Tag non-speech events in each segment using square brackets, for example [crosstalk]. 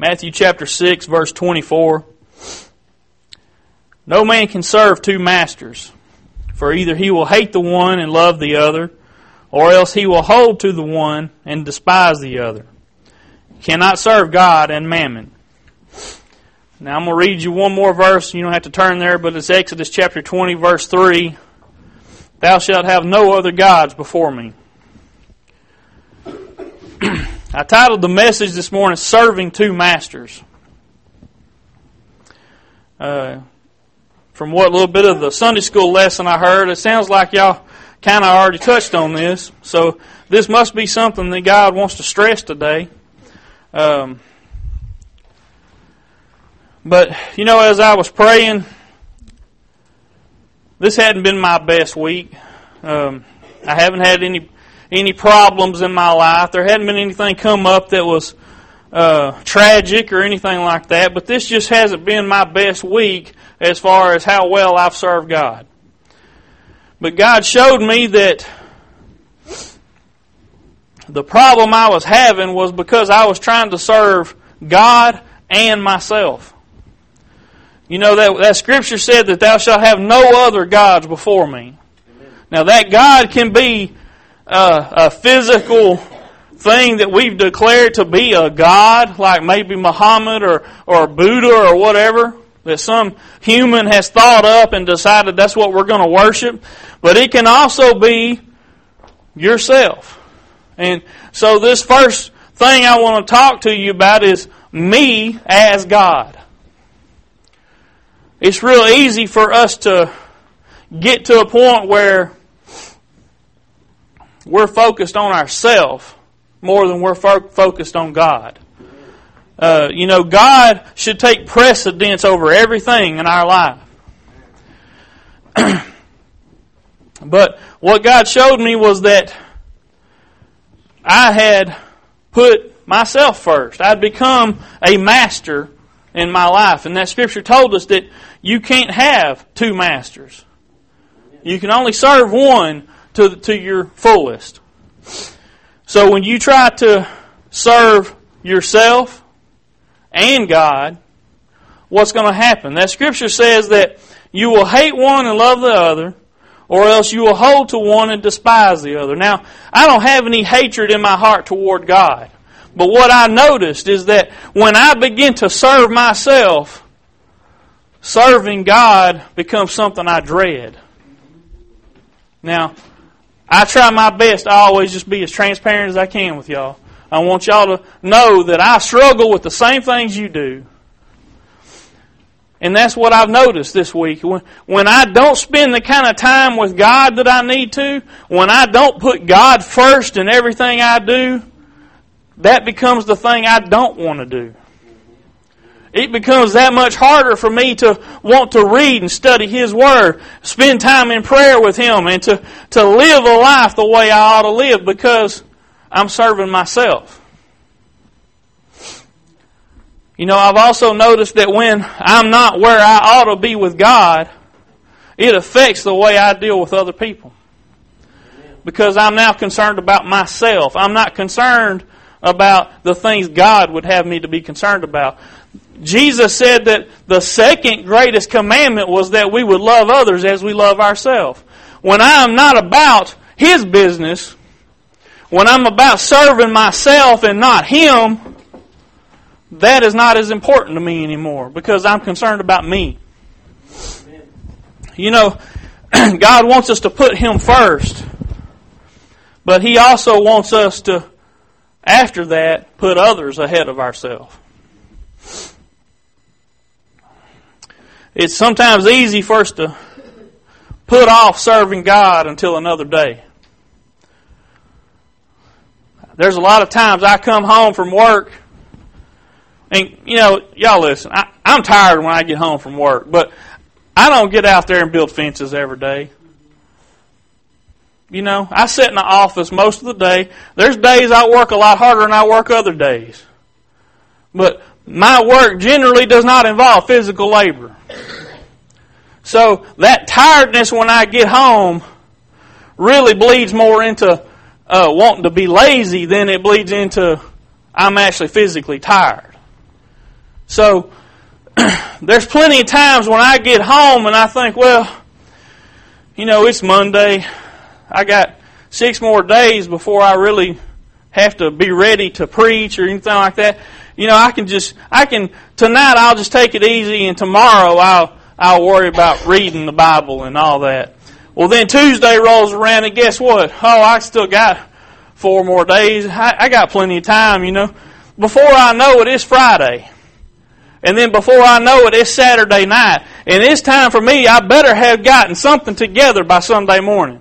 Matthew chapter 6, verse 24. No man can serve two masters, for either he will hate the one and love the other, or else he will hold to the one and despise the other. You cannot serve God and mammon. Now I'm going to read you one more verse. You don't have to turn there, but it's Exodus chapter 20, verse 3. Thou shalt have no other gods before me. [clears throat] I titled the message this morning, Serving Two Masters. Uh, from what little bit of the Sunday school lesson I heard, it sounds like y'all kind of already touched on this. So this must be something that God wants to stress today. Um, but, you know, as I was praying, this hadn't been my best week. Um, I haven't had any any problems in my life. There hadn't been anything come up that was uh, tragic or anything like that. But this just hasn't been my best week as far as how well I've served God. But God showed me that the problem I was having was because I was trying to serve God and myself. You know that that scripture said that thou shalt have no other gods before me. Amen. Now that God can be uh, a physical thing that we've declared to be a god, like maybe Muhammad or or Buddha or whatever that some human has thought up and decided that's what we're going to worship. But it can also be yourself. And so this first thing I want to talk to you about is me as God. It's real easy for us to get to a point where we're focused on ourselves more than we're fo- focused on God. Uh, you know, God should take precedence over everything in our life. [clears throat] but what God showed me was that I had put myself first. I'd become a master in my life. And that scripture told us that you can't have two masters. You can only serve one to, to your fullest. So when you try to serve yourself and God, what's going to happen? That scripture says that you will hate one and love the other, or else you will hold to one and despise the other. Now, I don't have any hatred in my heart toward God. But what I noticed is that when I begin to serve myself, serving God becomes something I dread. Now, I try my best to always just be as transparent as I can with y'all. I want y'all to know that I struggle with the same things you do. And that's what I've noticed this week. When, when I don't spend the kind of time with God that I need to, when I don't put God first in everything I do, that becomes the thing I don't want to do it becomes that much harder for me to want to read and study His Word, spend time in prayer with Him, and to, to live a life the way I ought to live because I'm serving myself. You know, I've also noticed that when I'm not where I ought to be with God, it affects the way I deal with other people. Because I'm now concerned about myself. I'm not concerned about the things God would have me to be concerned about. Jesus said that the second greatest commandment was that we would love others as we love ourselves. When I am not about His business, when I'm about serving myself and not Him, that is not as important to me anymore because I'm concerned about me. You know, [clears throat] God wants us to put Him first, but He also wants us to, after that, put others ahead of ourselves. It's sometimes easy for us to put off serving God until another day. There's a lot of times I come home from work, and you know, y'all listen. I, I'm tired when I get home from work, but I don't get out there and build fences every day. You know, I sit in the office most of the day. There's days I work a lot harder than I work other days. But my work generally does not involve physical labor. So that tiredness when I get home really bleeds more into uh, wanting to be lazy than it bleeds into I'm actually physically tired. So, [clears throat] there's plenty of times when I get home and I think, well, you know, it's Monday. I got six more days before I really have to be ready to preach or anything like that. You know, I can just, I can, tonight I'll just take it easy and tomorrow I'll, I'll worry about reading the Bible and all that. Well, then Tuesday rolls around and guess what? Oh, I still got four more days. I, I got plenty of time, you know. Before I know it, it's Friday. And then before I know it, it's Saturday night. And it's time for me, I better have gotten something together by Sunday morning.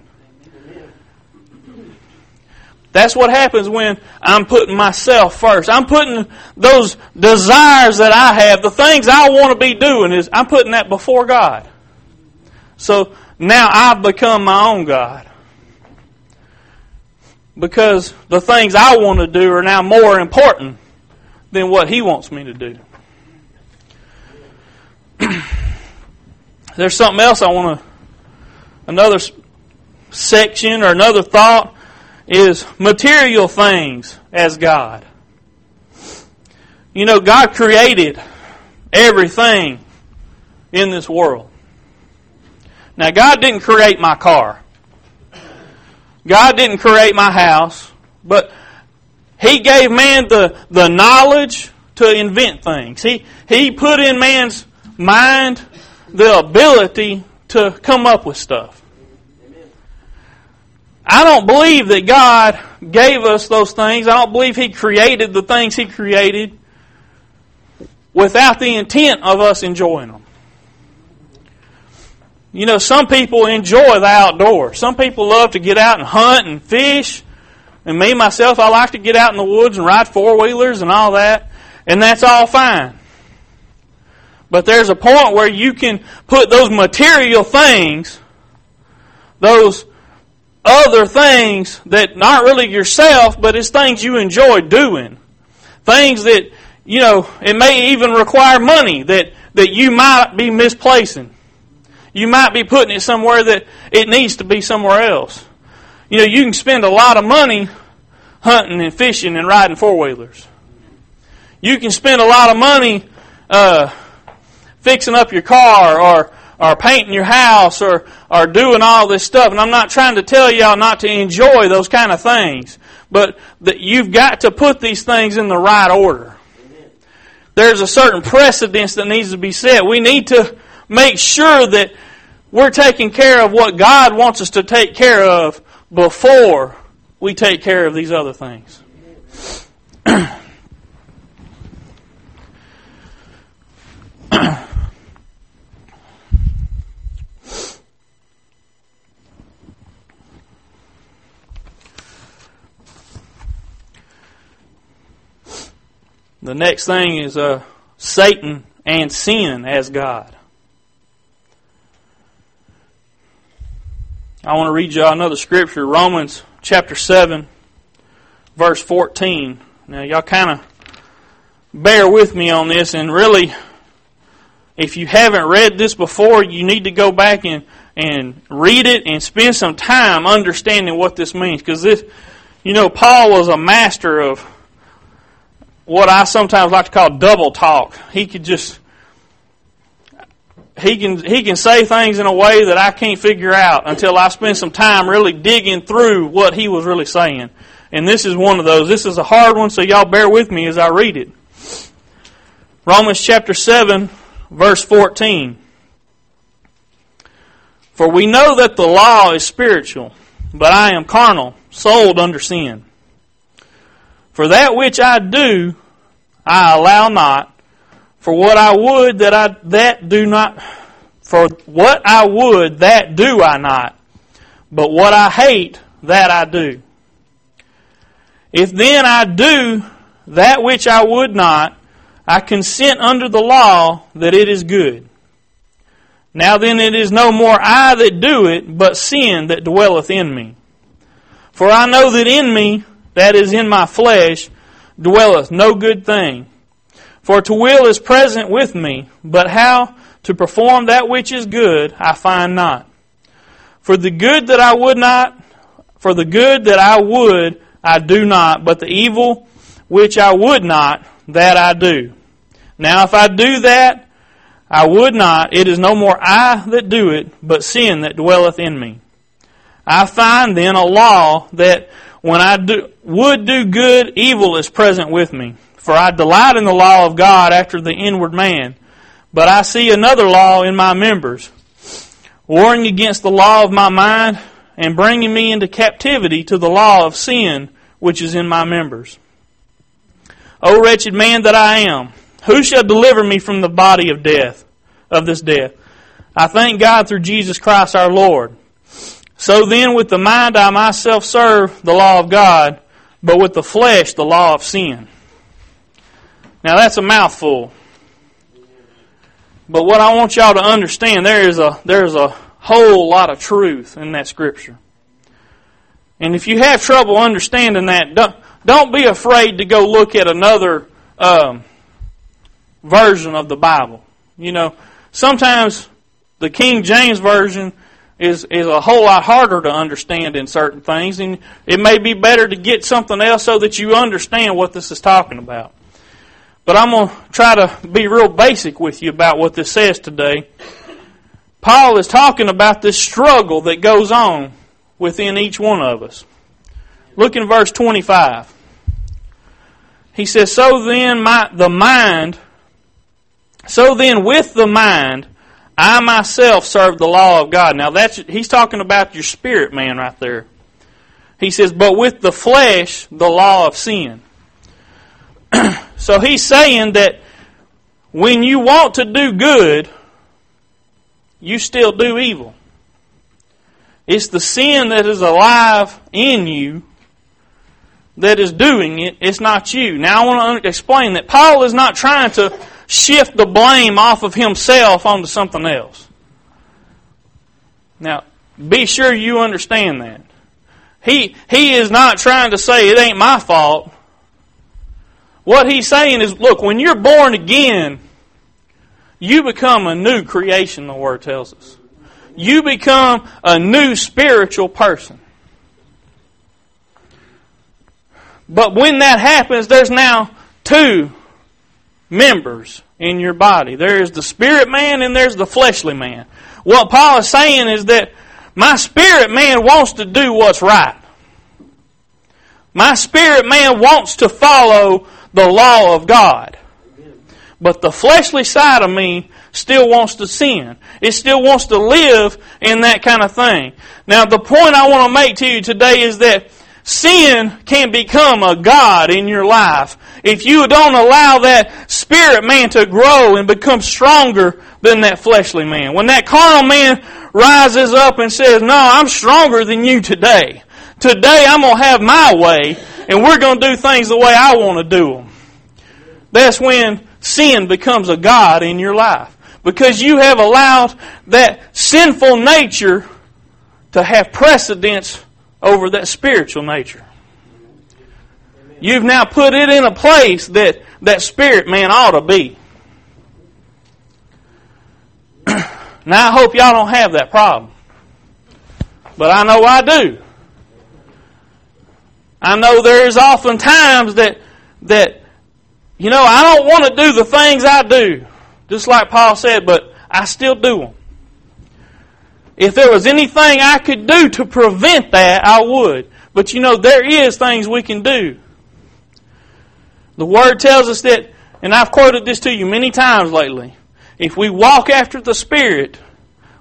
That's what happens when I'm putting myself first. I'm putting those desires that I have, the things I want to be doing is I'm putting that before God. So now I've become my own God. Because the things I want to do are now more important than what He wants me to do. [clears throat] There's something else I want to, another section or another thought is material things as God. You know, God created everything in this world. Now, God didn't create my car. God didn't create my house, but He gave man the, the knowledge to invent things. He, he put in man's mind the ability to come up with stuff. I don't believe that God gave us those things. I don't believe He created the things He created without the intent of us enjoying them. You know, some people enjoy the outdoors. Some people love to get out and hunt and fish. And me, myself, I like to get out in the woods and ride four wheelers and all that. And that's all fine. But there's a point where you can put those material things, those other things that not really yourself, but it's things you enjoy doing. Things that, you know, it may even require money that, that you might be misplacing. You might be putting it somewhere that it needs to be somewhere else. You know, you can spend a lot of money hunting and fishing and riding four wheelers. You can spend a lot of money uh, fixing up your car or or painting your house or, or doing all this stuff. And I'm not trying to tell y'all not to enjoy those kind of things. But that you've got to put these things in the right order. There's a certain precedence that needs to be set. We need to make sure that we're taking care of what God wants us to take care of before we take care of these other things. [clears throat] The next thing is uh, Satan and sin as God. I want to read you another scripture, Romans chapter 7, verse 14. Now, y'all kind of bear with me on this, and really, if you haven't read this before, you need to go back and, and read it and spend some time understanding what this means. Because this, you know, Paul was a master of what I sometimes like to call double talk. He could just he can he can say things in a way that I can't figure out until I spend some time really digging through what he was really saying. And this is one of those. This is a hard one, so y'all bear with me as I read it. Romans chapter 7, verse 14. For we know that the law is spiritual, but I am carnal, sold under sin. For that which I do, I allow not. For what I would that I that do not for what I would that do I not. But what I hate that I do. If then I do that which I would not, I consent under the law that it is good. Now then it is no more I that do it, but sin that dwelleth in me. For I know that in me, that is in my flesh, dwelleth no good thing. For to will is present with me, but how to perform that which is good I find not. For the good that I would not, for the good that I would I do not, but the evil which I would not, that I do. Now if I do that, I would not. It is no more I that do it, but sin that dwelleth in me. I find then a law that when I do, would do good, evil is present with me. For I delight in the law of God after the inward man. But I see another law in my members, warring against the law of my mind and bringing me into captivity to the law of sin which is in my members. O wretched man that I am, who shall deliver me from the body of death, of this death? I thank God through Jesus Christ our Lord. So then with the mind I myself serve the law of God, but with the flesh the law of sin. Now that's a mouthful. But what I want y'all to understand, there is a, there is a whole lot of truth in that scripture. And if you have trouble understanding that, don't, don't be afraid to go look at another um, version of the Bible. You know, sometimes the King James Version is, is a whole lot harder to understand in certain things, and it may be better to get something else so that you understand what this is talking about. But I'm going to try to be real basic with you about what this says today. Paul is talking about this struggle that goes on within each one of us. Look in verse 25. He says, So then my, the mind, so then with the mind, I myself serve the law of God. Now that's, he's talking about your spirit man right there. He says, but with the flesh, the law of sin. [clears throat] so he's saying that when you want to do good, you still do evil. It's the sin that is alive in you that is doing it. It's not you. Now I want to explain that Paul is not trying to shift the blame off of himself onto something else. Now, be sure you understand that. He, he is not trying to say it ain't my fault. What he's saying is, look, when you're born again, you become a new creation, the Word tells us you become a new spiritual person. But when that happens, there's now two members in your body. There is the spirit man and there's the fleshly man. What Paul is saying is that my spirit man wants to do what's right. My spirit man wants to follow the law of God. But the fleshly side of me still wants to sin. It still wants to live in that kind of thing. Now, the point I want to make to you today is that sin can become a God in your life if you don't allow that spirit man to grow and become stronger than that fleshly man. When that carnal man rises up and says, No, I'm stronger than you today. Today I'm going to have my way and we're going to do things the way I want to do them. That's when sin becomes a God in your life because you have allowed that sinful nature to have precedence over that spiritual nature. You've now put it in a place that that spirit man ought to be. [clears throat] now I hope y'all don't have that problem. But I know I do. I know there's often times that that you know I don't want to do the things I do. Just like Paul said, but I still do them. If there was anything I could do to prevent that, I would. But you know, there is things we can do. The Word tells us that, and I've quoted this to you many times lately, if we walk after the Spirit,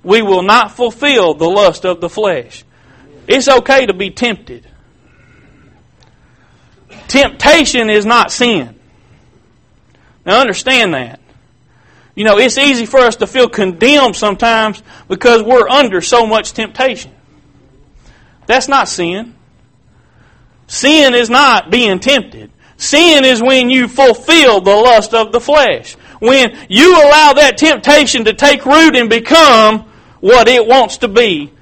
we will not fulfill the lust of the flesh. It's okay to be tempted. Temptation is not sin. Now understand that. You know, it's easy for us to feel condemned sometimes because we're under so much temptation. That's not sin. Sin is not being tempted. Sin is when you fulfill the lust of the flesh. When you allow that temptation to take root and become what it wants to be.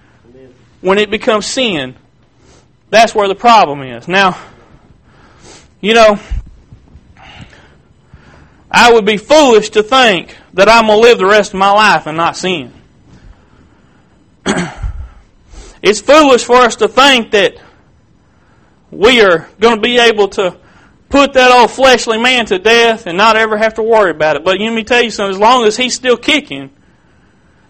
When it becomes sin. That's where the problem is. Now, you know, I would be foolish to think that I'm going to live the rest of my life and not sin. [clears throat] it's foolish for us to think that we are going to be able to put that old fleshly man to death and not ever have to worry about it. But let me tell you something, as long as he's still kicking,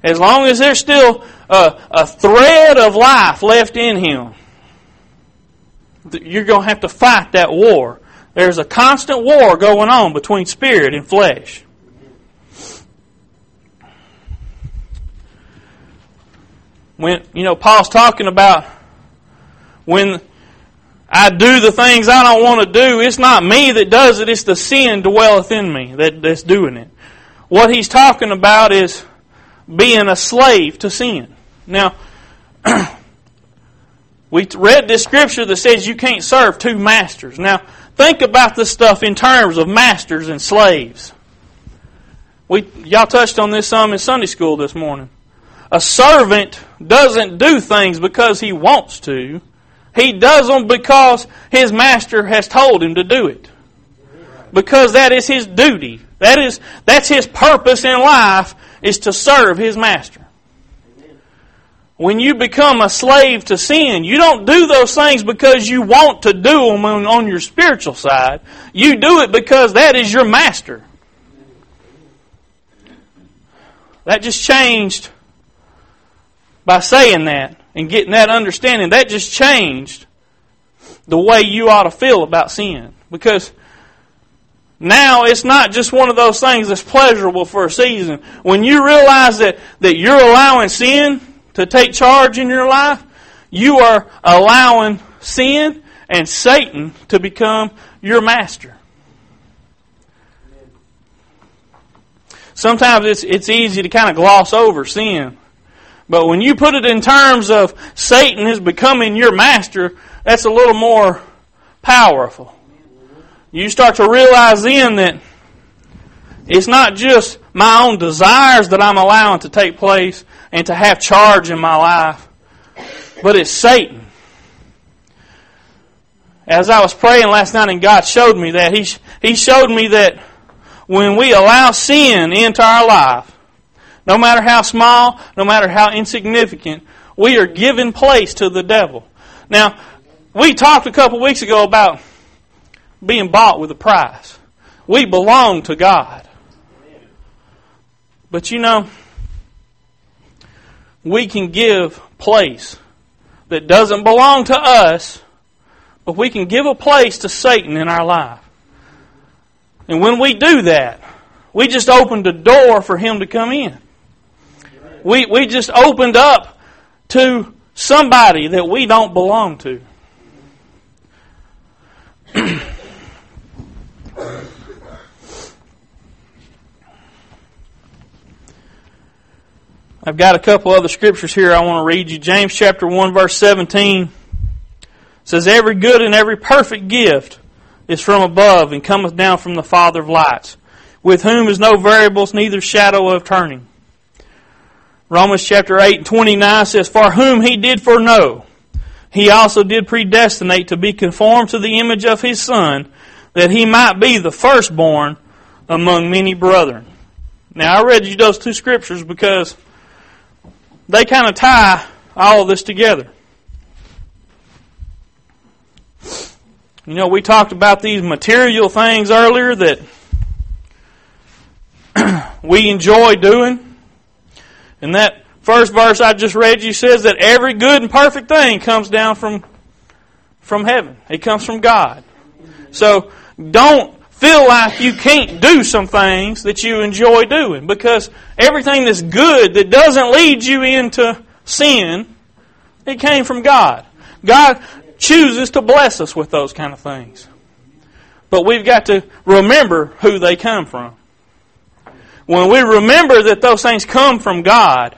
as long as there's still a, a thread of life left in him, you're going to have to fight that war. There's a constant war going on between spirit and flesh. When, you know, Paul's talking about when I do the things I don't want to do, it's not me that does it, it's the sin dwelleth in me that, that's doing it. What he's talking about is being a slave to sin. Now, [clears throat] we read this scripture that says you can't serve two masters. Now, think about this stuff in terms of masters and slaves. We y'all touched on this some in Sunday school this morning. A servant doesn't do things because he wants to. He does them because his master has told him to do it. Because that is his duty. That is that's his purpose in life is to serve his master. When you become a slave to sin, you don't do those things because you want to do them on, on your spiritual side. You do it because that is your master. That just changed by saying that and getting that understanding. That just changed the way you ought to feel about sin. Because now it's not just one of those things that's pleasurable for a season. When you realize that, that you're allowing sin to take charge in your life, you are allowing sin and Satan to become your master. Sometimes it's, it's easy to kind of gloss over sin. But when you put it in terms of Satan is becoming your master, that's a little more powerful. You start to realize then that it's not just my own desires that I'm allowing to take place and to have charge in my life, but it's Satan. As I was praying last night and God showed me that, He, he showed me that when we allow sin into our life, no matter how small, no matter how insignificant, we are giving place to the devil. Now, we talked a couple weeks ago about being bought with a price. We belong to God. But you know, we can give place that doesn't belong to us, but we can give a place to Satan in our life. And when we do that, we just opened a door for him to come in. We, we just opened up to somebody that we don't belong to. [clears throat] I've got a couple other scriptures here I want to read you. James chapter 1 verse 17 says, Every good and every perfect gift is from above and cometh down from the Father of lights, with whom is no variables, neither shadow of turning. Romans chapter 8 and 29 says, For whom he did foreknow, he also did predestinate to be conformed to the image of his Son, that he might be the firstborn among many brethren. Now, I read you those two scriptures because they kind of tie all of this together. You know, we talked about these material things earlier that [clears throat] we enjoy doing. And that first verse I just read you says that every good and perfect thing comes down from from heaven. It comes from God. So don't feel like you can't do some things that you enjoy doing because everything that's good that doesn't lead you into sin, it came from God. God chooses to bless us with those kind of things. But we've got to remember who they come from. When we remember that those things come from God,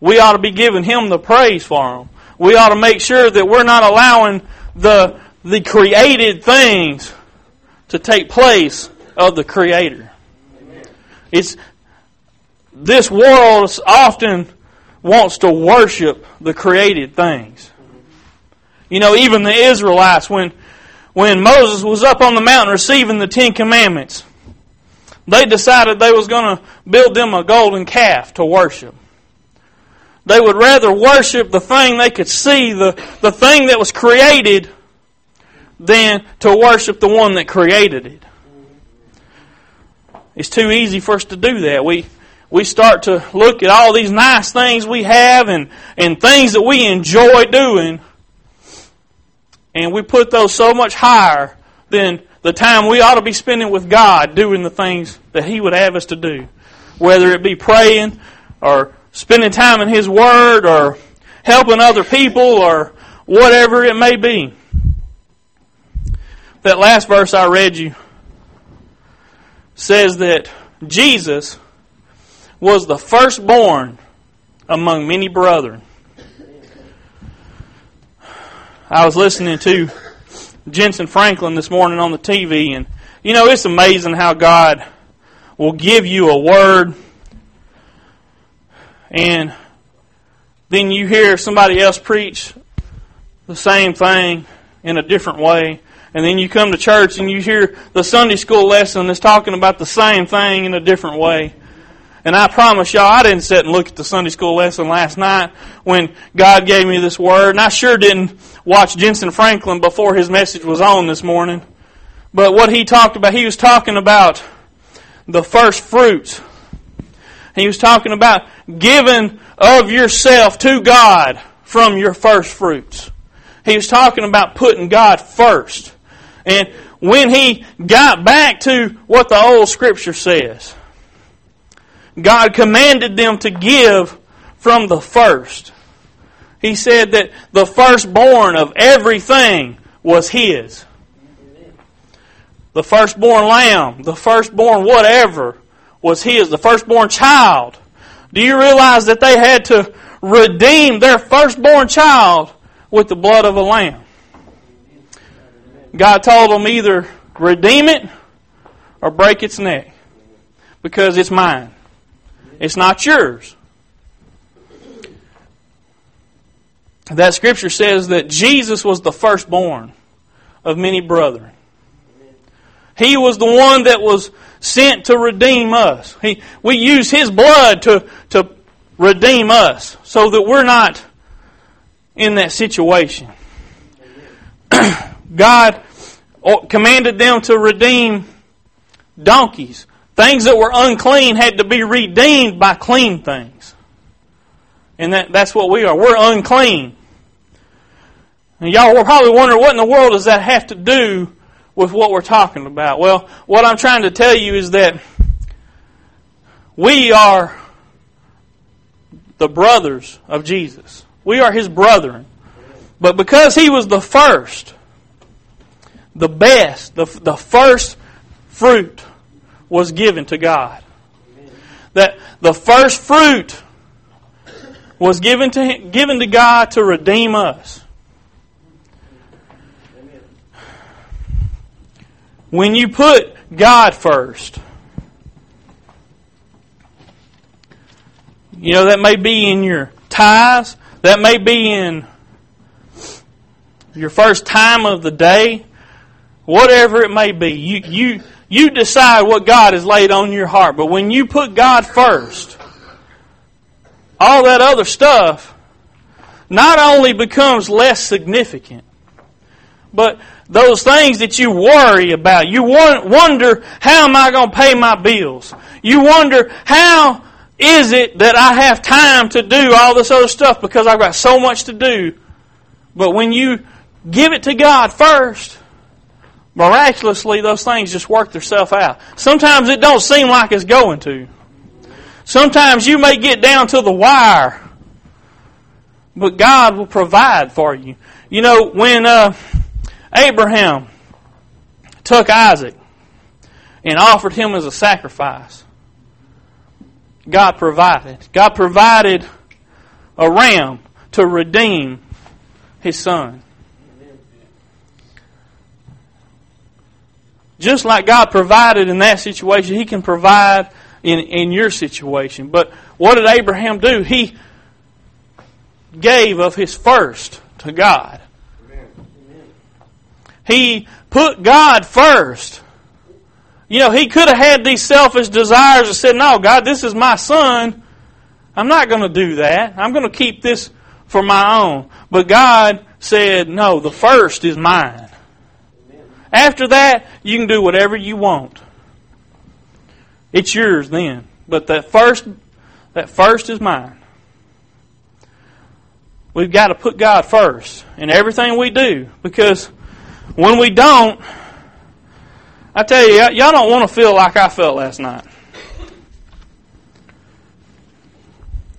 we ought to be giving Him the praise for them. We ought to make sure that we're not allowing the, the created things to take place of the Creator. It's this world often wants to worship the created things. You know, even the Israelites, when when Moses was up on the mountain receiving the Ten Commandments, they decided they was going to build them a golden calf to worship. They would rather worship the thing they could see, the, the thing that was created, than to worship the one that created it. It's too easy for us to do that. We we start to look at all these nice things we have and, and things that we enjoy doing, and we put those so much higher than the time we ought to be spending with God doing the things that He would have us to do. Whether it be praying or spending time in His Word or helping other people or whatever it may be. That last verse I read you says that Jesus was the firstborn among many brethren. I was listening to Jentezen Franklin this morning on the TV, and you know, it's amazing how God will give you a word, and then you hear somebody else preach the same thing in a different way. And then you come to church and you hear the Sunday school lesson that's talking about the same thing in a different way. And I promise y'all, I didn't sit and look at the Sunday school lesson last night when God gave me this word. And I sure didn't watch Jentezen Franklin before his message was on this morning. But what he talked about, he was talking about the first fruits. He was talking about giving of yourself to God from your first fruits. He was talking about putting God first. And when he got back to what the old scripture says, God commanded them to give from the first. He said that the firstborn of everything was His. The firstborn lamb, the firstborn whatever was His. The firstborn child. Do you realize that they had to redeem their firstborn child with the blood of a lamb? God told them either redeem it or break its neck because it's mine. It's not yours. That scripture says that Jesus was the firstborn of many brethren. He was the one that was sent to redeem us. He, we use His blood to, to redeem us so that we're not in that situation. [clears throat] God commanded them to redeem donkeys. Things that were unclean had to be redeemed by clean things. And that, that's what we are. We're unclean. And y'all will probably wonder what in the world does that have to do with what we're talking about? Well, what I'm trying to tell you is that we are the brothers of Jesus. We are his brethren. But because he was the first, the best, the, the first fruit was given to God. That the first fruit was given to, given to God to redeem us. When you put God first, you know, that may be in your tithes, that may be in your first time of the day, whatever it may be. You, you, you decide what God has laid on your heart. But when you put God first, all that other stuff not only becomes less significant, but those things that you worry about, you wonder, how am I going to pay my bills? You wonder, how is it that I have time to do all this other stuff because I've got so much to do? But when you give it to God first, miraculously those things just work themselves out. Sometimes it don't seem like it's going to. Sometimes you may get down to the wire, but God will provide for you. You know, when uh, Abraham took Isaac and offered him as a sacrifice, God provided. God provided a ram to redeem his son. Just like God provided in that situation, He can provide in, in your situation. But what did Abraham do? He gave of his first to God. He put God first. You know, he could have had these selfish desires and said, No, God, this is my son. I'm not going to do that. I'm going to keep this for my own. But God said, No, the first is mine. After that, you can do whatever you want. It's yours then. But that first, that first is mine. We've got to put God first in everything we do because when we don't, I tell you, y'all don't want to feel like I felt last night.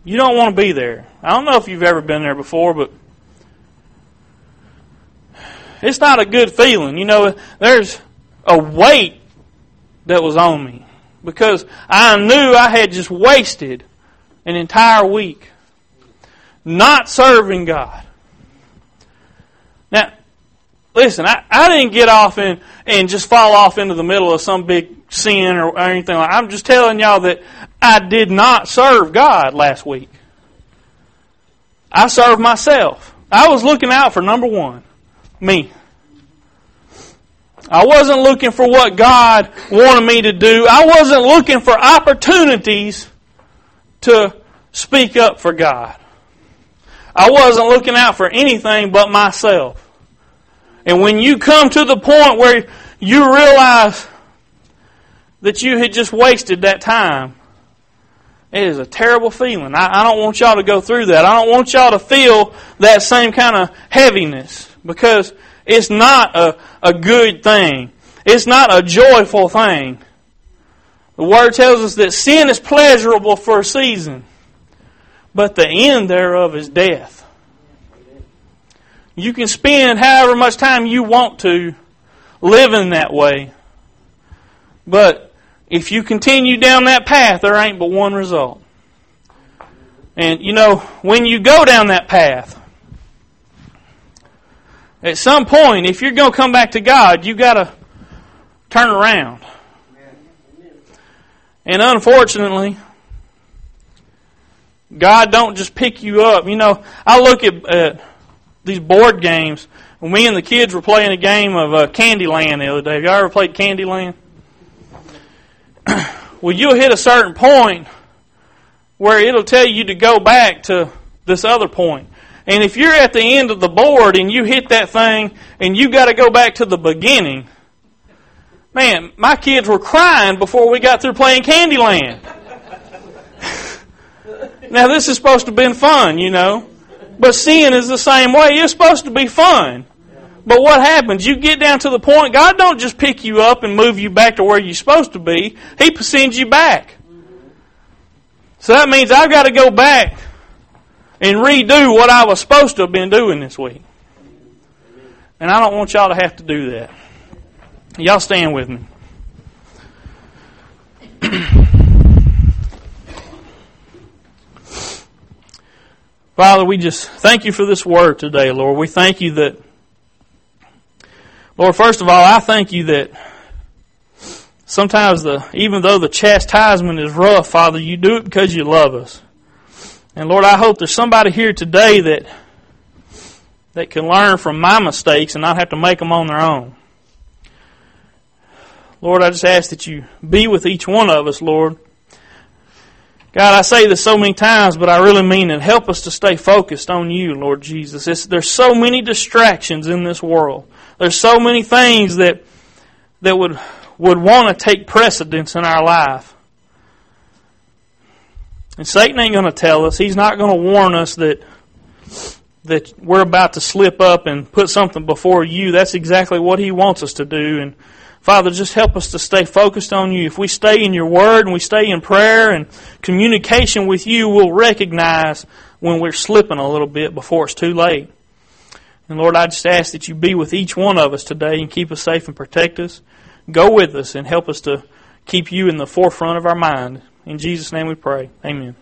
You don't want to be there. I don't know if you've ever been there before, but it's not a good feeling. You know, there's a weight that was on me because I knew I had just wasted an entire week not serving God. Now, listen, I, I didn't get off and, just fall off into the middle of some big sin or, or anything like I'm just telling y'all that I did not serve God last week. I served myself. I was looking out for number one, me. I wasn't looking for what God wanted me to do. I wasn't looking for opportunities to speak up for God. I wasn't looking out for anything but myself. And when you come to the point where you realize that you had just wasted that time, it is a terrible feeling. I, I, don't want y'all to go through that. I don't want y'all to feel that same kind of heaviness because it's not a, a good thing. It's not a joyful thing. The Word tells us that sin is pleasurable for a season, but the end thereof is death. You can spend however much time you want to living that way, but if you continue down that path, there ain't but one result. And you know, when you go down that path, at some point, if you're going to come back to God, you got to turn around. And unfortunately, God don't just pick you up. You know, I look at uh, these board games. When me and the kids were playing a game of uh, Candyland the other day. Have y'all ever played Candyland? [clears throat] well, you'll hit a certain point where it'll tell you to go back to this other point. And if you're at the end of the board and you hit that thing and you got to go back to the beginning, man, my kids were crying before we got through playing Candyland. [laughs] now this is supposed to have been fun, you know. But sin is the same way. It's supposed to be fun. But what happens? You get down to the point, God don't just pick you up and move you back to where you're supposed to be. He sends you back. So that means I've got to go back and redo what I was supposed to have been doing this week. And I don't want y'all to have to do that. Y'all stand with me. [clears throat] Father, we just thank you for this word today, Lord. We thank you that, Lord, first of all, I thank you that sometimes the, even though the chastisement is rough, Father, you do it because you love us. And Lord, I hope there's somebody here today that that can learn from my mistakes and not have to make them on their own. Lord, I just ask that you be with each one of us, Lord. God, I say this so many times, but I really mean it. Help us to stay focused on you, Lord Jesus. It's, there's so many distractions in this world. There's so many things that that would would want to take precedence in our life. And Satan ain't going to tell us. He's not going to warn us that that we're about to slip up and put something before you. That's exactly what he wants us to do. And Father, just help us to stay focused on you. If we stay in your word and we stay in prayer and communication with you, we'll recognize when we're slipping a little bit before it's too late. And Lord, I just ask that you be with each one of us today and keep us safe and protect us. Go with us and help us to keep you in the forefront of our mind. In Jesus' name we pray. Amen.